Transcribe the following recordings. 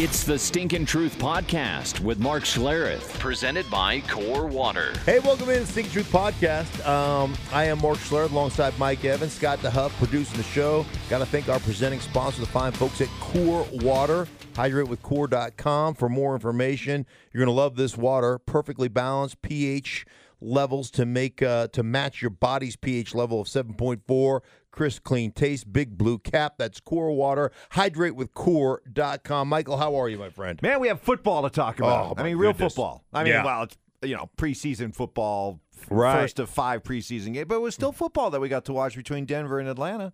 It's the Stinkin' Truth Podcast with Mark Schlereth, presented by Core Water. Hey, welcome in to Stinkin' Truth Podcast. Um, I am Mark Schlereth alongside Mike Evans, Scott DeHuff producing the show. Got to thank our presenting sponsor, the fine folks at Core Water. HydrateWithCore.com for more information. You're going to love this water. Perfectly balanced pH levels to make uh, to match your body's pH level of 7.4 crisp, clean taste, big blue cap. That's Core Water. HydrateWithCore.com. Michael, how are you, my friend? Man, we have football to talk about. Oh, I mean, real goodness. football. I mean, Yeah. well, it's you know preseason football, Right. first of five preseason games, but it was still football that we got to watch between Denver and Atlanta.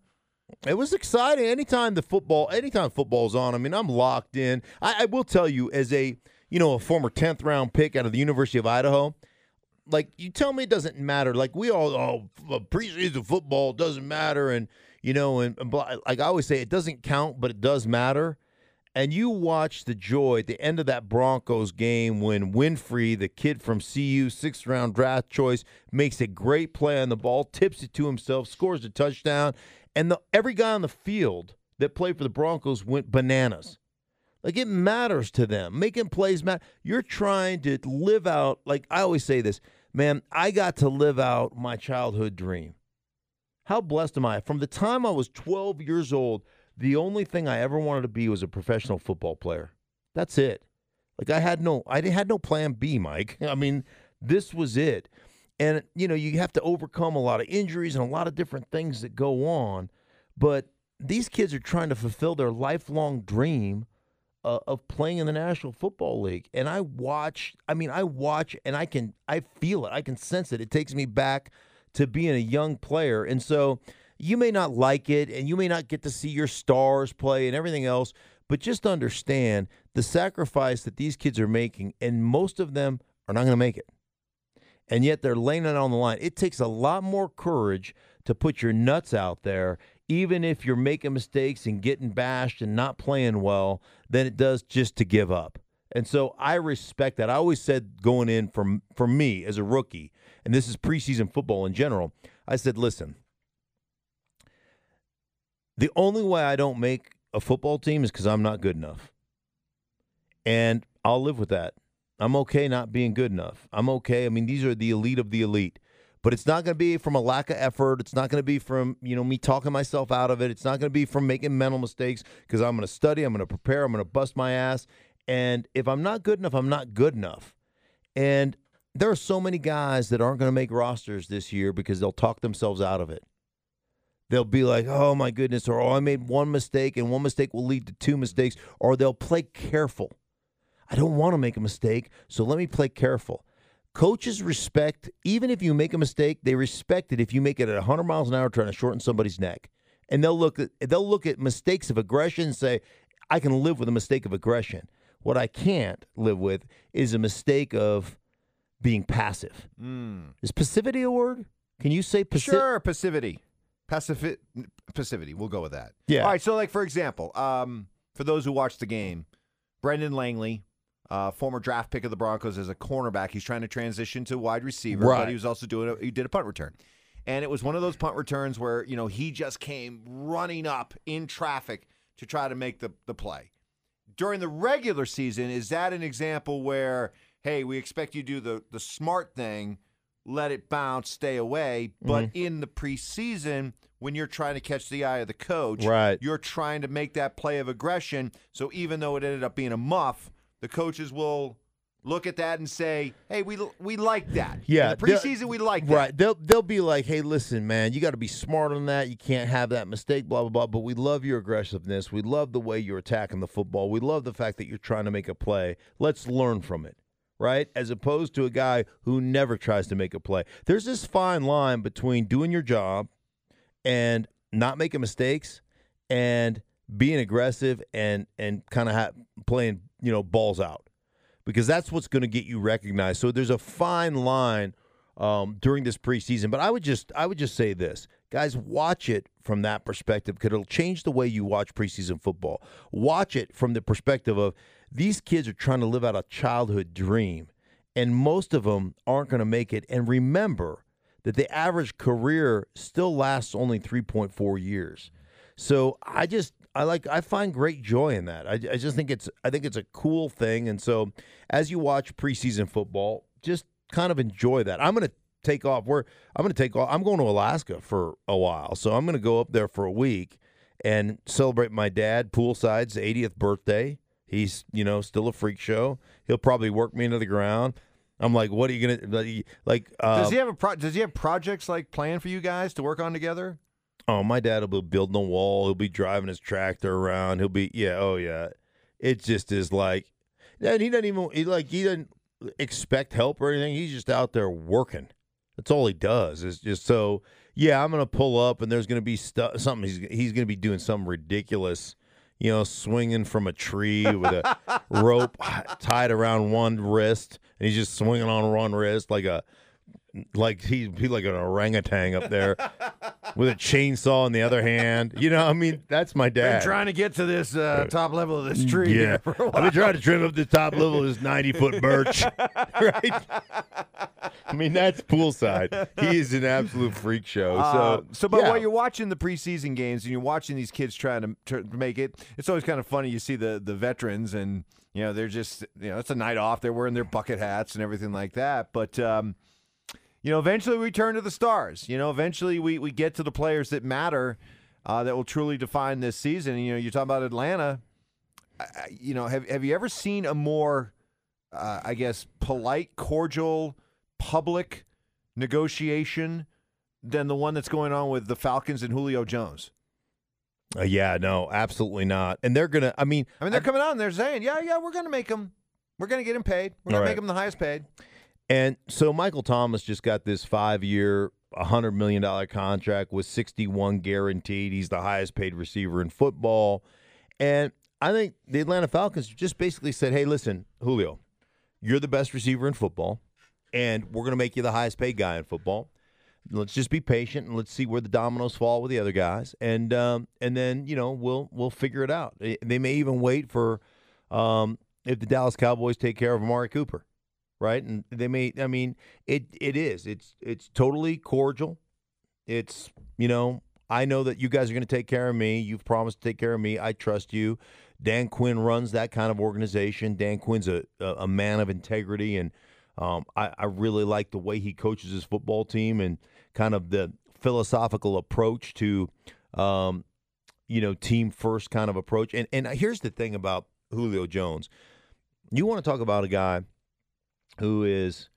It was exciting. Anytime the football, anytime football's on, I mean, I'm locked in. I, I will tell you, as a you know a former 10th round pick out of the University of Idaho, like you tell me it doesn't matter. Like we all, oh, f- uh, preseason football doesn't matter, and you know, and, and like I always say, it doesn't count, but it does matter. And you watch the joy at the end of that Broncos game when Winfree, the kid from CU, sixth round draft choice, makes a great play on the ball, tips it to himself, scores a touchdown, and the, every guy on the field that played for the Broncos went bananas. Like it matters to them. Making plays matter. You're trying to live out, like I always say this, man, I got to live out my childhood dream. How blessed am I? From the time I was 12 years old, the only thing I ever wanted to be was a professional football player. That's it. Like I had no I had no plan B, Mike. I mean, this was it. And you know, you have to overcome a lot of injuries and a lot of different things that go on, but these kids are trying to fulfill their lifelong dream uh, of playing in the National Football League. And I watch, I mean, I watch and I can, I feel it. I can sense it. It takes me back to being a young player. And so you may not like it and you may not get to see your stars play and everything else, but just understand the sacrifice that these kids are making. And most of them are not going to make it. And yet they're laying it on the line. It takes a lot more courage to put your nuts out there, even if you're making mistakes and getting bashed and not playing well, than it does just to give up. And so I respect that. I always said going in from for me as a rookie, and this is preseason football in general, I said, listen, the only way I don't make a football team is because I'm not good enough. And I'll live with that. I'm okay not being good enough. I'm okay. I mean, these are the elite of the elite. But it's not going to be from a lack of effort. It's not going to be from, you know, me talking myself out of it. It's not going to be from making mental mistakes because I'm going to study, I'm going to prepare, I'm going to bust my ass. And if I'm not good enough, I'm not good enough. And there are so many guys that aren't going to make rosters this year because they'll talk themselves out of it. They'll be like, oh my goodness, or oh, I made one mistake and one mistake will lead to two mistakes, or they'll play careful. I don't want to make a mistake, so let me play careful. Coaches respect, even if you make a mistake, they respect it if you make it at 100 miles an hour trying to shorten somebody's neck. And they'll look at they'll look at mistakes of aggression and say, I can live with a mistake of aggression. What I can't live with is a mistake of being passive. Is passivity a word? Can you say? Sure, passivity, Pacifi- passivity. We'll go with that. Yeah. All right. So, like for example, um, for those who watched the game, Brendan Langley, uh, former draft pick of the Broncos as a cornerback, he's trying to transition to wide receiver, Right. but he was also doing a, he did a punt return. And it was one of those punt returns where, you know, he just came running up in traffic to try to make the, the play. During the regular season, is that an example where, hey, we expect you to do the, the smart thing, let it bounce, stay away. But Mm-hmm. in the preseason, when you're trying to catch the eye of the coach, Right. you're trying to make that play of aggression. So even though it ended up being a muff, the coaches will look at that and say, "Hey, we we like that. Yeah, in the preseason we like that. Right. They'll they'll be like, hey, listen, man, you got to be smart on that. You can't have that mistake, blah blah blah. But we love your aggressiveness. We love the way you're attacking the football. We love the fact that you're trying to make a play. Let's learn from it. Right? As opposed to a guy who never tries to make a play. There's this fine line between doing your job and not making mistakes and being aggressive and and kind of ha- playing, you know, balls out because that's what's going to get you recognized. So there's a fine line um, during this preseason. But I would just I would just say this, guys, watch it from that perspective because it'll change the way you watch preseason football. Watch it from the perspective of these kids are trying to live out a childhood dream, and most of them aren't going to make it. And remember that the average career still lasts only 3.4 years. So I just I like I find great joy in that. I, I just think it's I think it's a cool thing, and so as you watch preseason football, just kind of enjoy that. I'm gonna take off. Where I'm gonna take off. I'm going to Alaska for a while, so I'm gonna go up there for a week and celebrate my dad poolside's 80th birthday. He's you know still a freak show. He'll probably work me into the ground. I'm like, what are you gonna like? Uh, does he have a pro- Does he have projects like planned for you guys to work on together? Oh, my dad will be building a wall. He'll be driving his tractor around. He'll be yeah, oh yeah. It just is like, and he doesn't even he like he doesn't expect help or anything. He's just out there working. That's all he does. Is just so yeah. I'm gonna pull up and there's gonna be stuff. Something he's he's gonna be doing something ridiculous. You know, swinging from a tree with a rope tied around one wrist, and he's just swinging on one wrist like a like he he's like an orangutan up there with a chainsaw in the other hand. You know, I mean, that's my dad. Been trying to get to this uh, top level of this tree. Yeah, I've been trying to trim up the top level of this ninety foot birch. right. I mean, that's poolside. He is an absolute freak show. So, uh, so but yeah. while you're watching the preseason games and you're watching these kids trying to, to make it, it's always kind of funny. You see the the veterans and you know they're just you know it's a night off. They're wearing their bucket hats and everything like that. But um, you know, eventually we turn to the stars. You know, eventually we, we get to the players that matter, uh, that will truly define this season. And, you know, you're talking about Atlanta. Uh, you know, have have you ever seen a more, uh, I guess, polite, cordial, public negotiation than the one that's going on with the Falcons and Julio Jones? Uh, yeah, no, absolutely not. And they're gonna. I mean, I mean, they're coming on. They're saying, yeah, yeah, we're going to make them. We're going to get him paid. We're gonna right. make him the highest paid. And so Michael Thomas just got this five year, $100 million contract with 61 guaranteed. He's the highest paid receiver in football. And I think the Atlanta Falcons just basically said, hey, listen, Julio, you're the best receiver in football, and we're going to make you the highest paid guy in football. Let's just be patient and let's see where the dominoes fall with the other guys, and um, and then you know we'll we'll figure it out. They may even wait for um, if the Dallas Cowboys take care of Amari Cooper right? And they may I mean it it is. It's it's totally cordial. It's, you know, I know that you guys are going to take care of me. You've promised to take care of me. I trust you. Dan Quinn runs that kind of organization. Dan Quinn's a a, man of integrity and um, I, I really like the way he coaches his football team and kind of the philosophical approach to, um, you know, team first kind of approach. And and here's the thing about Julio Jones. You want to talk about a guy who is,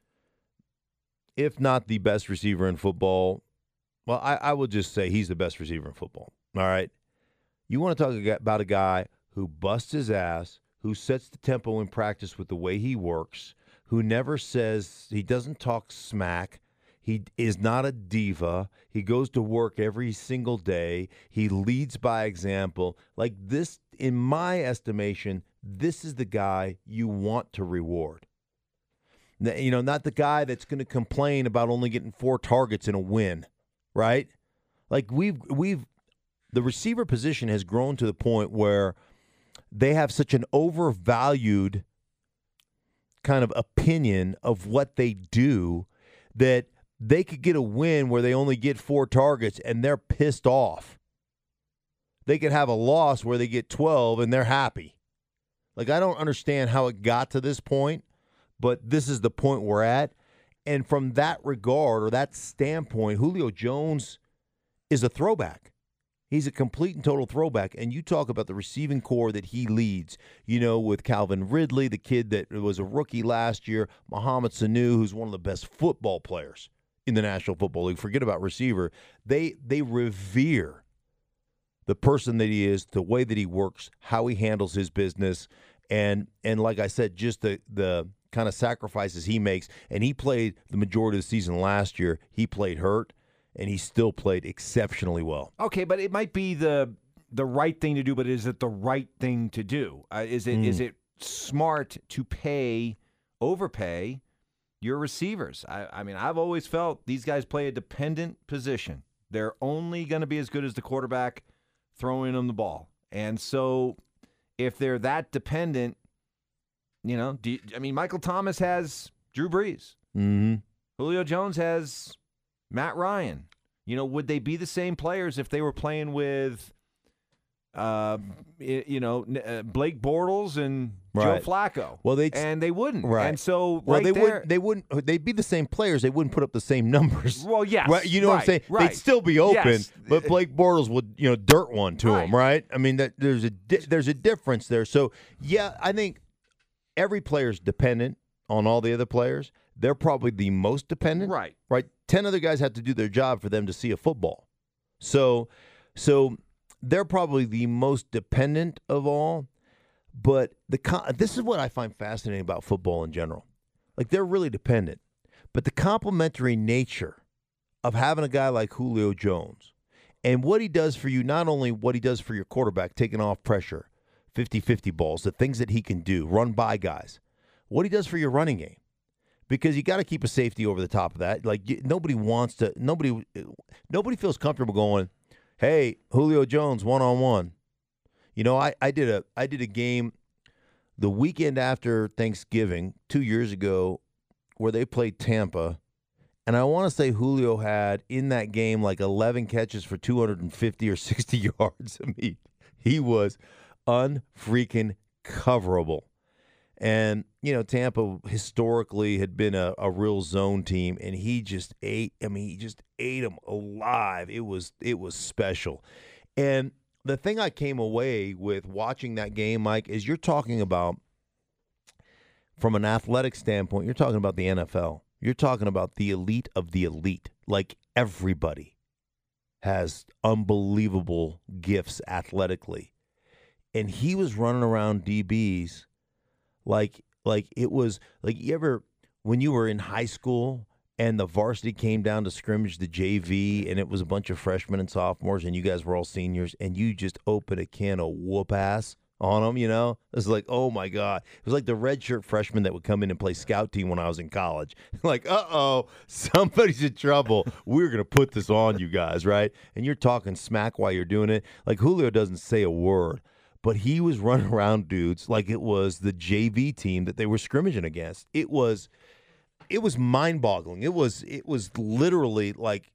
if not the best receiver in football, well, I, I would just say he's the best receiver in football. All right. You want to talk about a guy who busts his ass, who sets the tempo in practice with the way he works, who never says, he doesn't talk smack. He is not a diva. He goes to work every single day. He leads by example. Like this, in my estimation, this is the guy you want to reward. You know, not the guy that's going to complain about only getting four targets in a win, right? Like we've we've the receiver position has grown to the point where they have such an overvalued kind of opinion of what they do that they could get a win where they only get four targets and they're pissed off. They could have a loss where they get 12 and they're happy. Like I don't understand how it got to this point but this is the point we're at. And from that regard or that standpoint, Julio Jones is a throwback. He's a complete and total throwback. And you talk about the receiving corps that he leads, you know, with Calvin Ridley, the kid that was a rookie last year, Mohamed Sanu, who's one of the best football players in the National Football League. Forget about receiver. They they revere the person that he is, the way that he works, how he handles his business, and and like I said, just the the kind of sacrifices he makes. And he played the majority of the season last year. He played hurt, and he still played exceptionally well. Okay, but it might be the the right thing to do. But is it the right thing to do? Uh, is it is it smart to pay overpay your receivers? I, I mean, I've always felt these guys play a dependent position. They're only going to be as good as the quarterback throwing them the ball, and so if they're that dependent, you know, do you, I mean, Michael Thomas has Drew Brees. Mm-hmm. Julio Jones has Matt Ryan. You know, would they be the same players if they were playing with uh, you know, uh, Blake Bortles and Right. Joe Flacco. Well, they- and they wouldn't. Right. And so Well, right they there, wouldn't. They wouldn't. They'd be the same players. They wouldn't put up the same numbers. Well, yes, Right. You know what I'm saying? right. They'd still be open, Yes. but Blake Bortles would, you know, dirt one to him, right? I mean, that there's a di- there's a difference there. So yeah, I think every player's dependent on all the other players. They're probably the most dependent. Right. Right. Ten other guys have to do their job for them to see a football. So, so they're probably the most dependent of all. But the this is what I find fascinating about football in general. Like they're really dependent, but the complementary nature of having a guy like Julio Jones and what he does for you, not only what he does for your quarterback, taking off pressure, 50-50 balls, the things that he can do, run by guys, what he does for your running game. Because you got to keep a safety over the top of that. Like you, nobody wants to. Nobody, nobody feels comfortable going. Hey, Julio Jones, one on one. You know, I, I did a I did a game the weekend after Thanksgiving two years ago where they played Tampa, and I want to say Julio had in that game like 11 catches for 250 or 60 yards. I mean, he was unfreaking coverable. And, you know, Tampa historically had been a, a real zone team, and he just ate, I mean, he just ate them alive. It was it was special. And the thing I came away with watching that game, Mike, is you're talking about from an athletic standpoint, you're talking about the NFL. You're talking about the elite of the elite. Like everybody has unbelievable gifts athletically. And he was running around DBs like like it was like you ever when you were in high school and the varsity came down to scrimmage the JV and it was a bunch of freshmen and sophomores and you guys were all seniors and you just opened a can of whoop ass on them, you know? It was like, oh my God. It was like the redshirt freshman that would come in and play scout team when I was in college. like, uh oh, somebody's in trouble. We're going to put this on you guys, right? And you're talking smack while you're doing it. Like, Julio doesn't say a word, but he was running around dudes like it was the JV team that they were scrimmaging against. It was. It was mind-boggling. It was it was literally like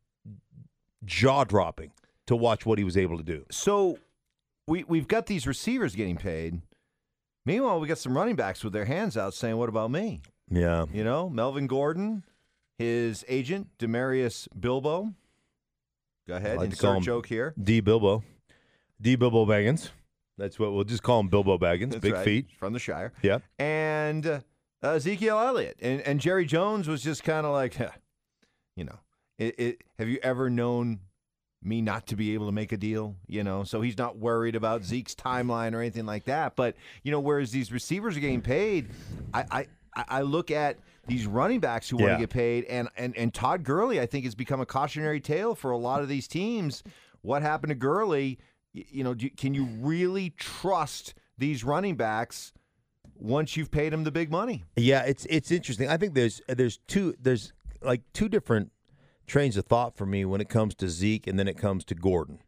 jaw-dropping to watch what he was able to do. So we we've got these receivers getting paid. Meanwhile, we got some running backs with their hands out saying, "What about me?" Yeah. You know, Melvin Gordon, his agent Damarius Bilbo. Go ahead, like call insert joke here. D Bilbo. D Bilbo Baggins. That's what we'll just call him Bilbo Baggins. That's Big right, feet. from the Shire. Yeah. and uh, Ezekiel Elliott and, and Jerry Jones was just kind of like, you know, it, it, have you ever known me not to be able to make a deal? You know, so he's not worried about Zeke's timeline or anything like that. But you know, whereas these receivers are getting paid, I I, I- look at these running backs who want Yeah. to get paid, and, and and Todd Gurley, I think, has become a cautionary tale for a lot of these teams. What happened to Gurley? You know, do, can you really trust these running backs? once you've paid him the big money. Yeah, it's it's interesting. I think there's there's two there's like two different trains of thought for me when it comes to Zeke and then it comes to Gordon.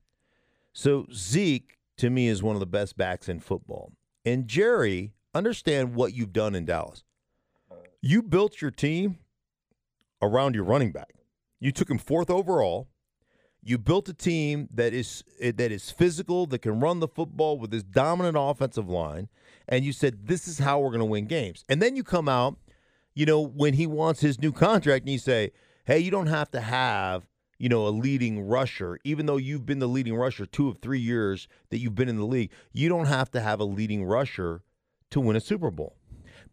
So Zeke to me is one of the best backs in football. And Jerry, understand what you've done in Dallas. You built your team around your running back. You took him fourth overall. You built a team that is eh, that is physical, that can run the football with this dominant offensive line, and you said this is how we're going to win games. And then you come out, you know, when he wants his new contract, and you say, "Hey, you don't have to have, you know, a leading rusher, even though you've been the leading rusher two of three years that you've been in the league. You don't have to have a leading rusher to win a Super Bowl."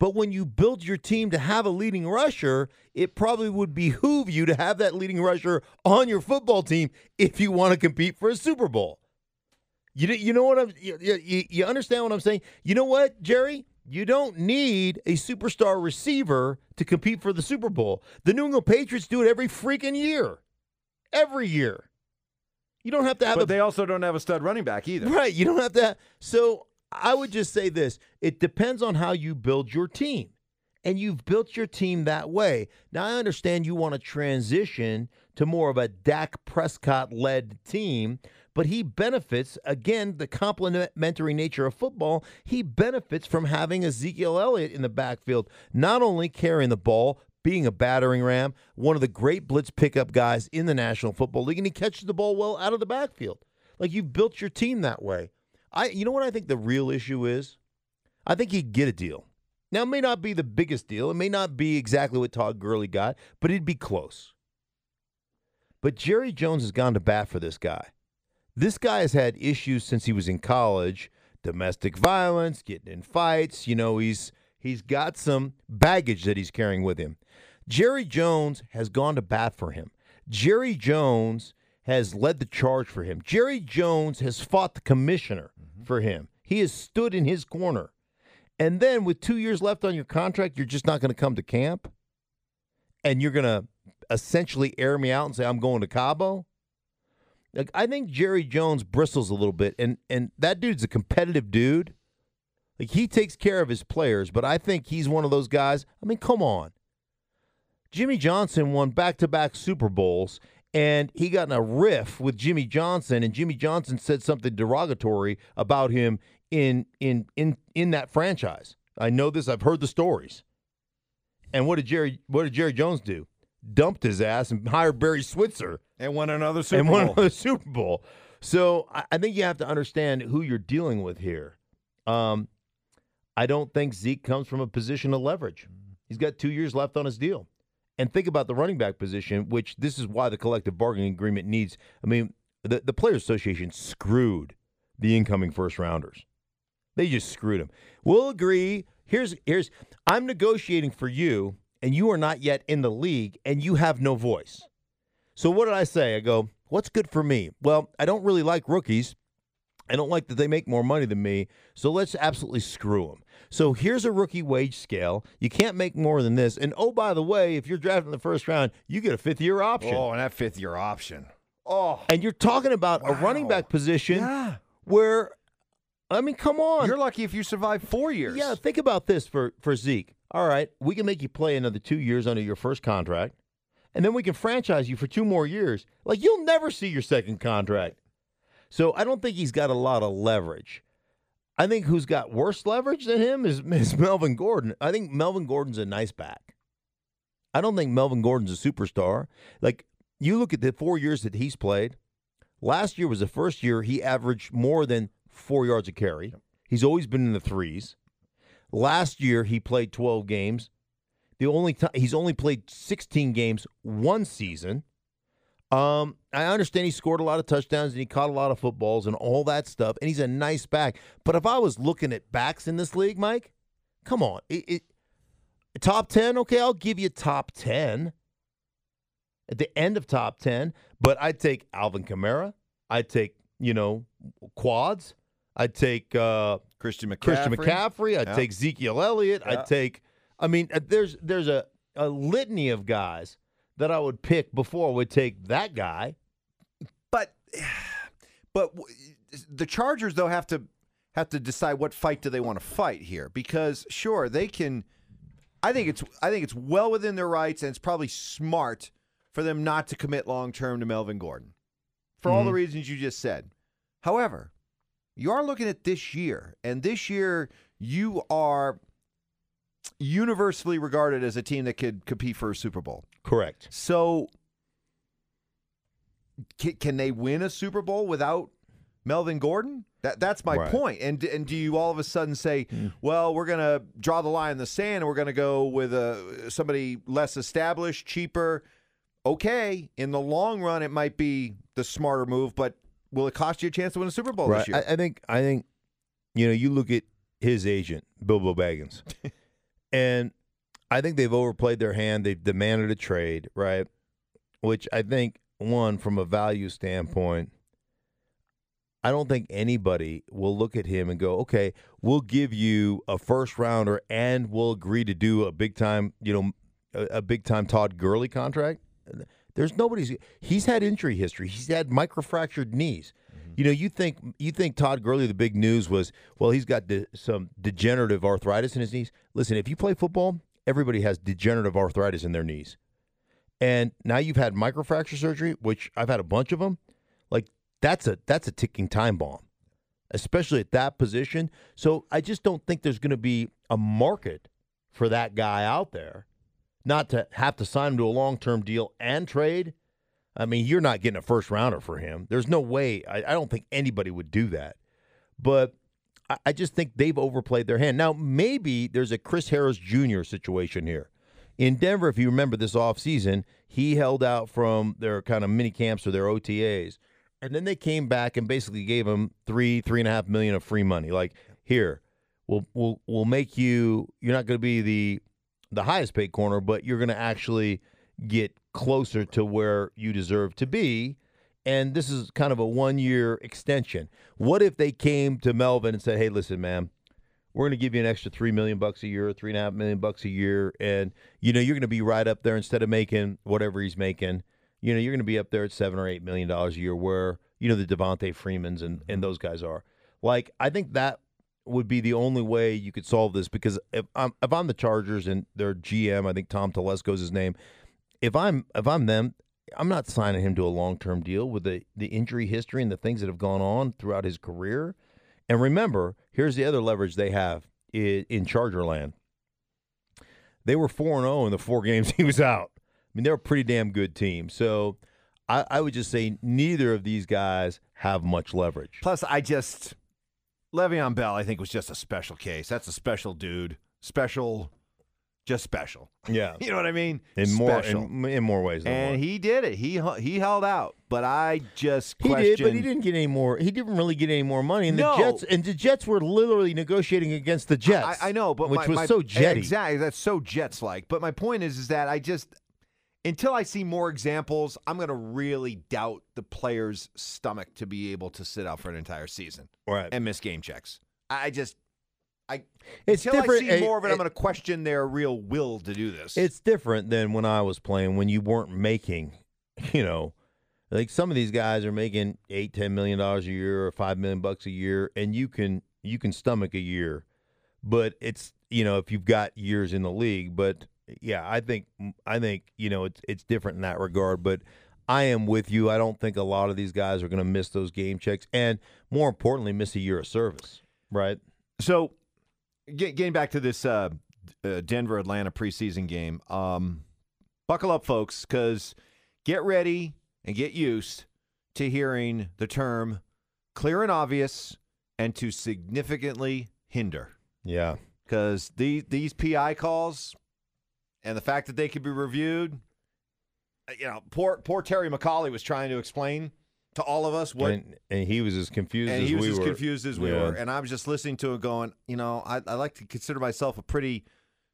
But when you build your team to have a leading rusher, it probably would behoove you to have that leading rusher on your football team if you want to compete for a Super Bowl. You you know what I'm you, you, you understand what I'm saying? You know what, Jerry? You don't need a superstar receiver to compete for the Super Bowl. The New England Patriots do it every freaking year. Every year. You don't have to have But a they also don't have a stud running back either. Right. You don't have to. So I would just say this it depends on how you build your team. And you've built your team that way. Now, I understand you want to transition to more of a Dak Prescott led team, but he benefits, again, the complementary nature of football. He benefits from having Ezekiel Elliott in the backfield, not only carrying the ball, being a battering ram, one of the great blitz pickup guys in the National Football League, and he catches the ball well out of the backfield. Like you've built your team that way. I you know what I think the real issue is? I think he'd get a deal. Now it may not be the biggest deal. It may not be exactly what Todd Gurley got, but it'd be close. But Jerry Jones has gone to bat for this guy. This guy has had issues since he was in college, domestic violence, getting in fights, you know, he's he's got some baggage that he's carrying with him. Jerry Jones has gone to bat for him. Jerry Jones has led the charge for him. Jerry Jones has fought the commissioner mm-hmm. for him. He has stood in his corner. And then with two years left on your contract, you're just not going to come to camp and you're going to essentially air me out and say, I'm going to Cabo. Like, I think Jerry Jones bristles a little bit, and, and that dude's a competitive dude. Like, he takes care of his players, but I think he's one of those guys. I mean, come on. Jimmy Johnson won back to back Super Bowls, and he got in a riff with Jimmy Johnson, and Jimmy Johnson said something derogatory about him in in in in that franchise. I know this. I've heard the stories. And what did Jerry what did Jerry Jones do? Dumped his ass and hired Barry Switzer And won another Super and Bowl. won another Super Bowl. So I, I think you have to understand who you're dealing with here. Um, I don't think Zeke comes from a position of leverage. He's got two years left on his deal. And think about the running back position, which this is why the collective bargaining agreement needs. I mean, the, the Players Association screwed the incoming first rounders. They just screwed them. We'll agree. Here's here's I'm negotiating for you, and you are not yet in the league, and you have no voice. So what did I say? I go, what's good for me? Well, I don't really like rookies. I don't like that they make more money than me. So let's absolutely screw them. So here's a rookie wage scale. You can't make more than this. And oh, by the way, if you're drafted in the first round, you get a fifth year option. Oh, and that fifth year option. Oh, And you're talking about a running back position yeah. where, I mean, come on. You're lucky if you survive four years. Yeah, think about this for for Zeke. All right, we can make you play another two years under your first contract, and then we can franchise you for two more years. Like you'll never see your second contract. So I don't think he's got a lot of leverage. I think who's got worse leverage than him is, is Melvin Gordon. I think Melvin Gordon's a nice back. I don't think Melvin Gordon's a superstar. Like you look at the four years that he's played. Last year was the first year he averaged more than four yards a carry. He's always been in the threes. Last year he played 12 games. The only time he's only played 16 games one season. Um, I understand he scored a lot of touchdowns and he caught a lot of footballs and all that stuff, and he's a nice back. But if I was looking at backs in this league, Mike, come on, it, it top 10, okay, I'll give you top 10 at the end of top 10, but I'd take Alvin Kamara, I'd take, you know, quads, I'd take uh Christian McCaffrey. Christian McCaffrey. I'd Yeah. take Ezekiel Elliott. Yeah. I'd take. I mean, uh, there's there's a, a litany of guys that I would pick before would take that guy. But but the Chargers though have to have to decide what fight do they want to fight here because sure they can I think it's I think it's well within their rights and it's probably smart for them not to commit long term to Melvin Gordon for all the mm-hmm. reasons you just said. However, you are looking at this year and this year you are universally regarded as a team that could compete for a Super Bowl. Correct. So, can, can they win a Super Bowl without Melvin Gordon? That that's my Right. point. And and do you all of a sudden say, hmm. well, we're going to draw the line in the sand and we're going to go with a somebody less established, cheaper? Okay, in the long run, it might be the smarter move, but will it cost you a chance to win a Super Bowl Right. this year? I, I think I think you know you look at his agent Bilbo Baggins, and I think they've overplayed their hand. They've demanded a trade, right? Which I think one from a value standpoint. I don't think anybody will look at him and go, "Okay, we'll give you a first rounder and we'll agree to do a big time, you know, a, big time Todd Gurley contract." There's nobody's. He's had injury history. He's had microfractured knees. Mm-hmm. You know, you think you think Todd Gurley. The big news was, well, he's got de- some degenerative arthritis in his knees. Listen, if you play football, everybody has degenerative arthritis in their knees, and now you've had microfracture surgery, which I've had a bunch of them. Like that's a that's a ticking time bomb, especially at that position. So I just don't think there's going to be a market for that guy out there not to have to sign him to a long term deal and trade. I mean, you're not getting a first rounder for him. There's no way. I, I don't think anybody would do that. but I, I just think they've overplayed their hand. Now, maybe there's a Chris Harris Jr. situation here. In Denver, if you remember this offseason, he held out from their kind of mini camps or their OTAs. And then they came back and basically gave him three, three and a half million of free money. Like, here, we'll we'll we'll make you you're not gonna be the the highest paid corner, but you're gonna actually get closer to where you deserve to be. And this is kind of a one year extension. What if they came to Melvin and said, Hey, listen, man, we're going to give you an extra three million bucks a year, three and a half million bucks a year, and you know you're going to be right up there instead of making whatever he's making. You know you're going to be up there at seven or eight million dollars a year, where you know the Devonta Freemans and and mm-hmm. those guys are. Like I think that would be the only way you could solve this because if I'm if I'm the Chargers and their GM, I think Tom Telesco's his name. If I'm if I'm them, I'm not signing him to a long term deal with the the injury history and the things that have gone on throughout his career. And remember, here's the other leverage they have in, in Charger land. They were 4 0 in the four games he was out. I mean, they're a pretty damn good team. So I, I would just say neither of these guys have much leverage. Plus, I just Le'Veon Bell, I think, was just a special case. That's a special dude, special, just special. Yeah, You know what I mean? in more Special. in, in more ways than and one. he did it. He he held out, but I just He question. did, but he didn't get any more. He didn't really get any more money. And No. the Jets and the Jets were literally negotiating against the Jets. I, I know, but which my, was my- so jetty. Exactly, that's so Jets like. But my point is, is that I just until I see more examples, I'm going to really doubt the player's stomach to be able to sit out for an entire season Right. and miss game checks. I just, I It's until different. I see eh, more of it, eh, I'm going to question their real will to do this. It's different than when I was playing when you weren't making, you know, like some of these guys are making eight, ten million dollars a year or five million bucks a year, and you can you can stomach a year, but it's you know if you've got years in the league. But yeah, I think I think you know it's it's different in that regard. But I am with you. I don't think a lot of these guys are going to miss those game checks, and more importantly, miss a year of service. Right? So, get, getting back to this uh, uh, Denver Atlanta preseason game, um, buckle up, folks, because get ready and get used to hearing the term clear and obvious and to significantly hinder. Yeah. Because these, these PI calls and the fact that they could be reviewed, uh, you know, poor, poor Terry McCauley was trying to explain to all of us what and, and he was as confused and as he was we as were. confused as we Yeah. were. And I was just listening to it, going, you know, I, I like to consider myself a pretty,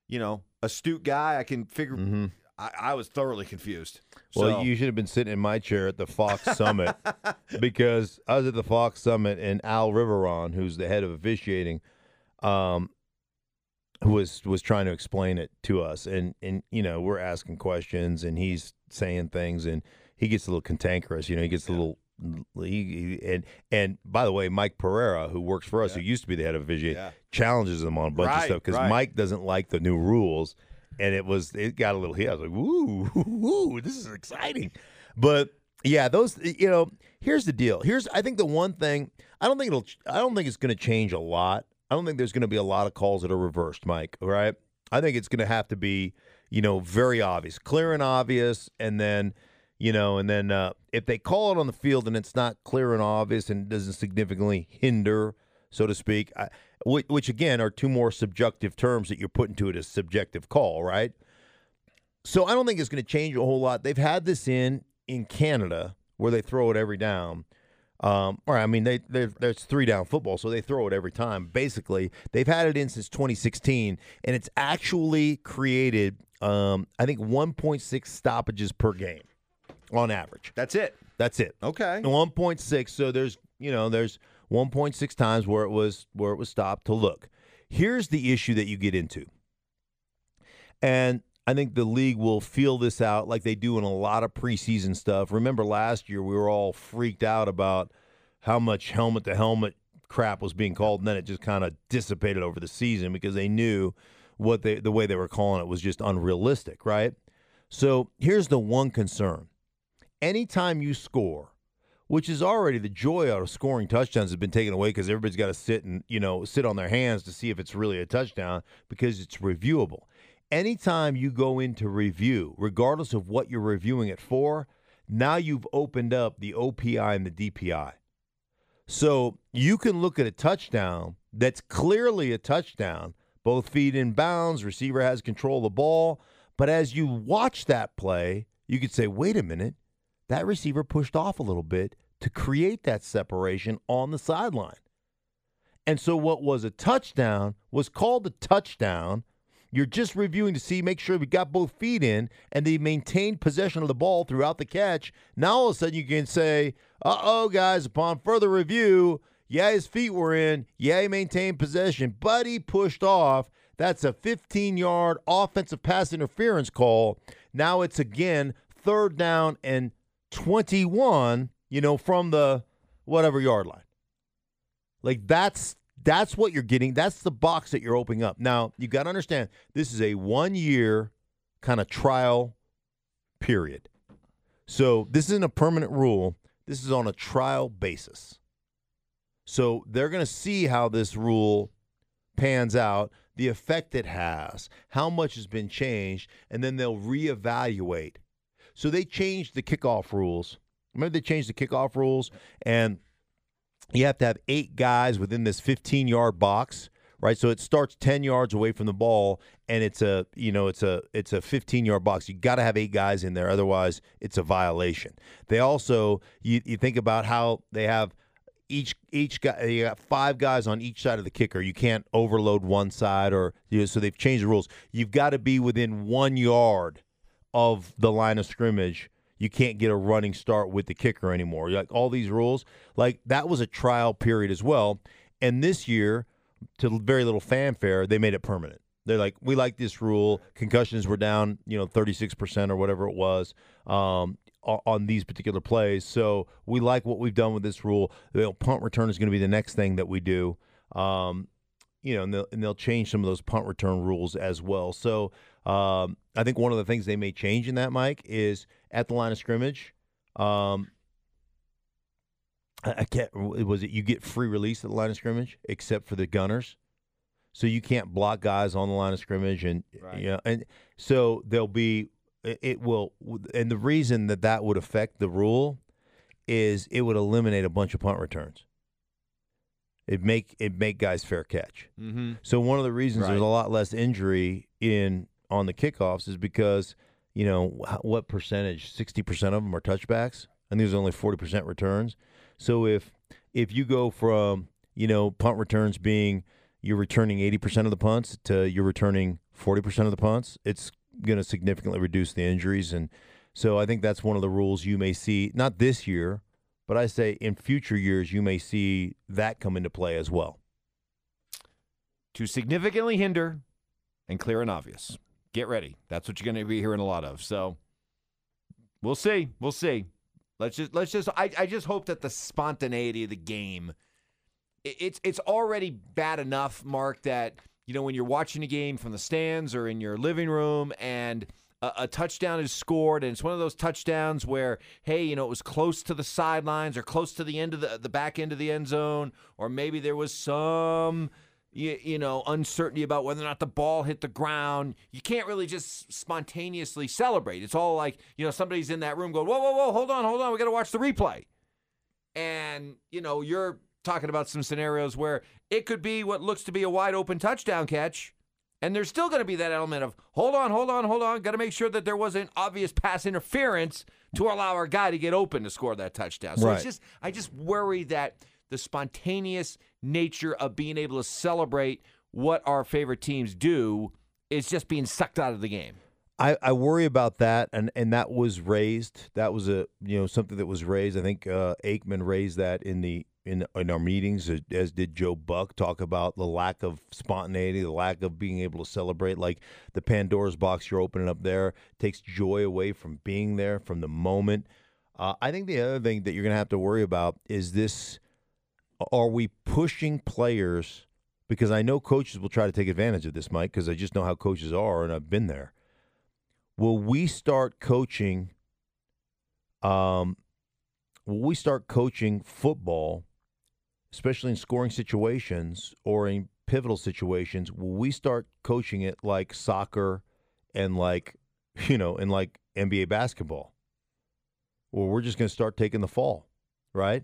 you know, astute guy. I can figure. Mhm. I, I was thoroughly confused. Well, So- you should have been sitting in my chair at the Fox Summit because I was at the Fox Summit and Al Riveron, who's the head of officiating, um, who was was trying to explain it to us, and and you know we're asking questions and he's saying things and he gets a little cantankerous, you know, he gets a little. He, he- and and by the way, Mike Pereira, who works for us, who used to be the head of officiating, Yeah. challenges him on a bunch of stuff because right. Mike doesn't like the new rules, and it was it got a little heat. I was like, "Woo, woo, this is exciting," but yeah, those you know. Here's the deal. Here's I think the one thing I don't think it'll I don't think it's going to change a lot. I don't think there's going to be a lot of calls that are reversed, Mike. Right? I think it's going to have to be you know very obvious, clear and obvious, and then you know, and then uh, if they call it on the field and it's not clear and obvious and doesn't significantly hinder, so to speak, I, which, again are two more subjective terms that you're putting to it as subjective call, right? So I don't think it's going to change a whole lot. They've had this in in Canada where they throw it every down. Um, or I mean, they- there's three down football, so they throw it every time. Basically, they've had it in since 2016, and it's actually created, um, I think, 1.6 stoppages per game on average. That's it. That's it. Okay. 1.6. So there's you know there's 1.6 times where it was where it was stopped to look. Here's the issue that you get into, and I think the league will feel this out like they do in a lot of preseason stuff. Remember last year we were all freaked out about how much helmet to helmet crap was being called, and then it just kind of dissipated over the season because they knew what they the way they were calling it was just unrealistic, right? So here's the one concern anytime you score, which is already the joy out of scoring touchdowns has been taken away because everybody's got to sit and you know sit on their hands to see if it's really a touchdown because it's reviewable. Anytime you go into review, regardless of what you're reviewing it for, now you've opened up the OPI and the DPI. So you can look at a touchdown that's clearly a touchdown, both feet in bounds, receiver has control of the ball. But as you watch that play, you could say, wait a minute, that receiver pushed off a little bit to create that separation on the sideline. And so what was a touchdown was called a touchdown. You're just reviewing to see, make sure we got both feet in and they maintained possession of the ball throughout the catch. Now all of a sudden you can say, uh oh, guys, upon further review, yeah, his feet were in. Yeah, he maintained possession, but he pushed off. That's a 15 yard offensive pass interference call. Now it's again third down and 21, you know, from the whatever yard line. Like that's that's what you're getting. That's the box that you're opening up. Now, you got to understand this is a 1 year kind of trial period. So, this isn't a permanent rule. This is on a trial basis. So, they're going to see how this rule pans out, the effect it has, how much has been changed, and then they'll reevaluate. So, they changed the kickoff rules. Remember, they changed the kickoff rules, and you have to have eight guys within this 15 yard box right? So it starts 10 yards away from the ball and it's a you know it's a it's a 15 yard box. You got to have eight guys in there otherwise it's a violation. They also you, you think about how they have each each guy you got five guys on each side of the kicker. You can't overload one side or you know, so they've changed the rules. You've got to be within one yard of the line of scrimmage you can't get a running start with the kicker anymore. Like all these rules, like that was a trial period as well. And this year, to very little fanfare, they made it permanent. They're like, we like this rule. Concussions were down, you know, 36% or whatever it was um, on these particular plays. So we like what we've done with this rule. Know, punt return is going to be the next thing that we do. Um, you know, and they'll, and they'll change some of those punt return rules as well. So um, I think one of the things they may change in that, Mike, is at the line of scrimmage. Um, I can't. Was it you get free release at the line of scrimmage, except for the gunners, so you can't block guys on the line of scrimmage, and right. you know, and so there'll be it will, and the reason that that would affect the rule is it would eliminate a bunch of punt returns. It make it make guys fair catch. Mm-hmm. So one of the reasons right. there's a lot less injury in on the kickoffs is because you know what percentage? Sixty percent of them are touchbacks, and there's only forty percent returns. So if if you go from you know punt returns being you're returning eighty percent of the punts to you're returning forty percent of the punts, it's going to significantly reduce the injuries, and so I think that's one of the rules you may see not this year, but I say in future years you may see that come into play as well. To significantly hinder and clear and obvious get ready. That's what you're going to be hearing a lot of. So we'll see. We'll see. Let's just let's just I, I just hope that the spontaneity of the game it, it's it's already bad enough, Mark, that you know when you're watching a game from the stands or in your living room and a, a, touchdown is scored and it's one of those touchdowns where hey you know it was close to the sidelines or close to the end of the the back end of the end zone or maybe there was some you, you know, uncertainty about whether or not the ball hit the ground. You can't really just spontaneously celebrate. It's all like, you know, somebody's in that room going, whoa, whoa, whoa, hold on, hold on. We got to watch the replay. And, you know, you're talking about some scenarios where it could be what looks to be a wide open touchdown catch. And there's still going to be that element of hold on, hold on, hold on. Got to make sure that there wasn't obvious pass interference to allow our guy to get open to score that touchdown. So right. it's just, I just worry that the spontaneous nature of being able to celebrate what our favorite teams do is just being sucked out of the game. I, I worry about that, and, and that was raised. That was a you know something that was raised. I think uh, Aikman raised that in the in in our meetings, as did Joe Buck. Talk about the lack of spontaneity, the lack of being able to celebrate. Like the Pandora's box you're opening up there takes joy away from being there, from the moment. Uh, I think the other thing that you're going to have to worry about is this are we pushing players? Because I know coaches will try to take advantage of this, Mike, because I just know how coaches are and I've been there. Will we start coaching? Um, will we start coaching football, especially in scoring situations or in pivotal situations? Will we start coaching it like soccer and like, you know, and like NBA basketball? Or we're just going to start taking the fall, right?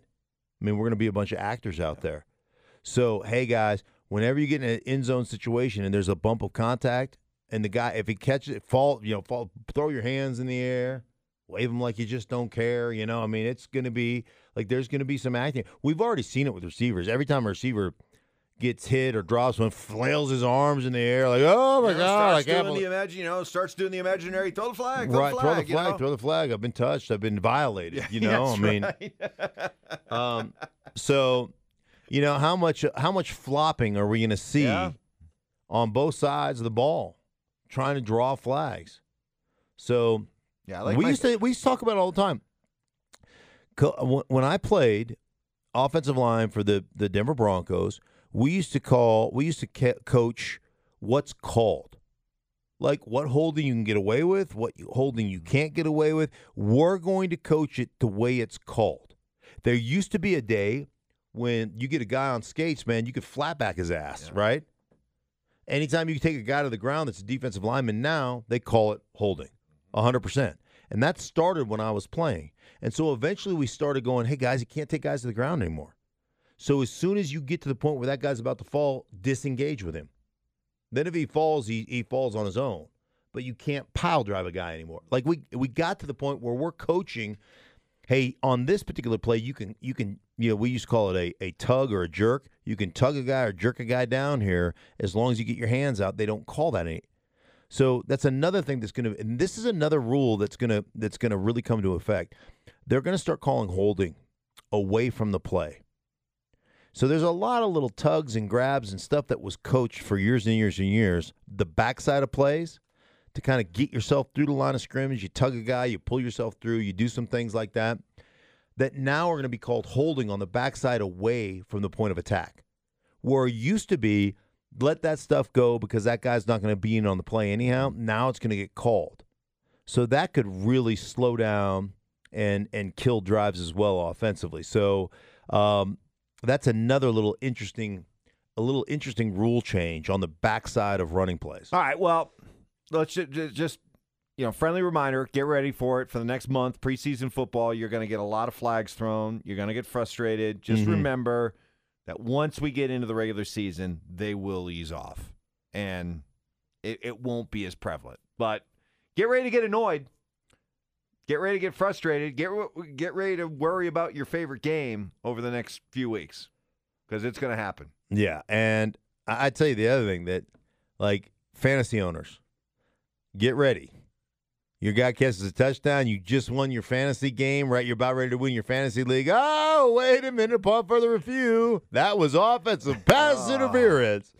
I mean, we're going to be a bunch of actors out there. So, hey guys, whenever you get in an end zone situation and there's a bump of contact, and the guy, if he catches it, fall, you know, fall, throw your hands in the air, wave them like you just don't care. You know, I mean, it's going to be like there's going to be some acting. We've already seen it with receivers. Every time a receiver gets hit or drops one, flails his arms in the air like, oh my You know, god, starts can't doing the imagine, you know, starts doing the imaginary throw the flag, throw Right, the throw flag, the you flag, know? throw the flag. I've been touched. I've been violated. you know, I mean, right. um, so you know how much how much flopping are we going to see Yeah. on both sides of the ball, trying to draw flags? So yeah, like we my- used to we used to talk about it all the time. When I played offensive line for the the Denver Broncos, we used to call we used to ca- coach what's called, like what holding you can get away with, what you- holding you can't get away with. We're going to coach it the way it's called. There used to be a day when you get a guy on skates, man, you could flat back his ass, right? Anytime you take a guy to the ground that's a defensive lineman now, they call it holding. Mm-hmm. 100%. And that started when I was playing. And so eventually we started going, hey, guys, you can't take guys to the ground anymore. So as soon as you get to the point where that guy's about to fall, disengage with him. Then if he falls, he, he falls on his own. But you can't pile drive a guy anymore. Like we we got to the point where we're coaching, hey, on this particular play, you can you can you know, we used to call it a, a tug or a jerk. You can tug a guy or jerk a guy down here as long as you get your hands out. They don't call that any so that's another thing that's going to, and this is another rule that's going to that's going to really come to effect. They're going to start calling holding away from the play. So there's a lot of little tugs and grabs and stuff that was coached for years and years and years. The backside of plays to kind of get yourself through the line of scrimmage. You tug a guy, you pull yourself through, you do some things like that. That now are going to be called holding on the backside away from the point of attack. Where it used to be let that stuff go because that guy's not going to be in on the play anyhow. Now it's going to get called. So that could really slow down and and kill drives as well offensively. So um, that's another little interesting a little interesting rule change on the backside of running plays. All right, well, let's ju- ju- just you know, friendly reminder, get ready for it for the next month, preseason football. You're going to get a lot of flags thrown. You're going to get frustrated. Just Mhm. remember that once we get into the regular season, they will ease off and it, it won't be as prevalent. But get ready to get annoyed. Get ready to get frustrated. Get get ready to worry about your favorite game over the next few weeks because it's going to happen. Yeah, and I I tell you the other thing that like fantasy owners, get ready. Your guy catches a touchdown. You just won your fantasy game, right? You're about ready to win your fantasy league. Oh, wait a minute. Upon further review, that was offensive pass ah. interference.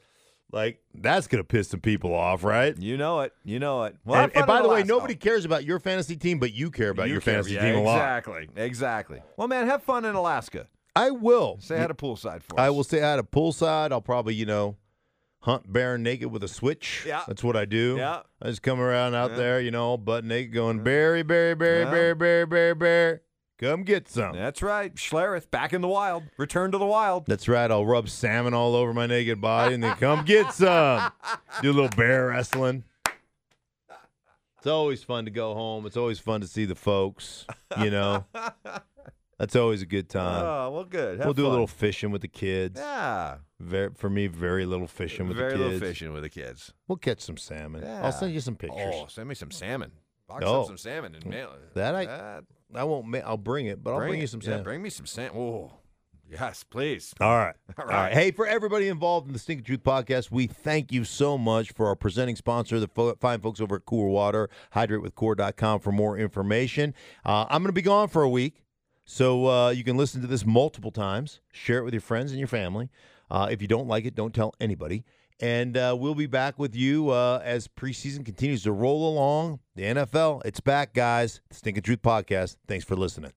Like, that's going to piss some people off, right? You know it. You know it. Well, and, and by the way, nobody cares about your fantasy team, but you care about You your care- fantasy yeah, team a lot. Exactly. Exactly. Well, man, have fun in Alaska. I will. Say hi to poolside for us. I will say I had a poolside. I'll probably, you know, hunt bear naked with a switch. Yeah. That's what I do. Yeah. I just come around out Yeah. there, you know, butt naked, going, Barry, Barry, Barry, Yeah. Barry, Barry, Barry, Barry. Come get some. That's right. Schlereth back in the wild. Return to the wild. That's right. I'll rub salmon all over my naked body and then come get some. Do a little bear wrestling. It's always fun to go home. It's always fun to see the folks, you know. That's always a good time. oh, well, good. Have we'll do a little fishing with the kids. Yeah. Very, for me, very little fishing with Very the kids. Very little fishing with the kids. We'll catch some salmon. Yeah. I'll send you some pictures. Oh, send me some salmon. Box Oh. up some salmon and mail it. That I- That- I won't. Ma- I'll bring it, but I'll bring you some Yeah, bring me some salmon. Oh, yes, please. All right. All All right. right. Hey, for everybody involved in the Stinking Truth podcast, we thank you so much for our presenting sponsor, the fo- fine folks over at Core Water. HydrateWithCore.com for more information. Uh, I'm going to be gone for a week, so uh, you can listen to this multiple times. Share it with your friends and your family. Uh, if you don't like it, don't tell anybody. And uh, we'll be back with you uh, as preseason continues to roll along. The NFL, it's back, guys. The Stinking Truth podcast. Thanks for listening.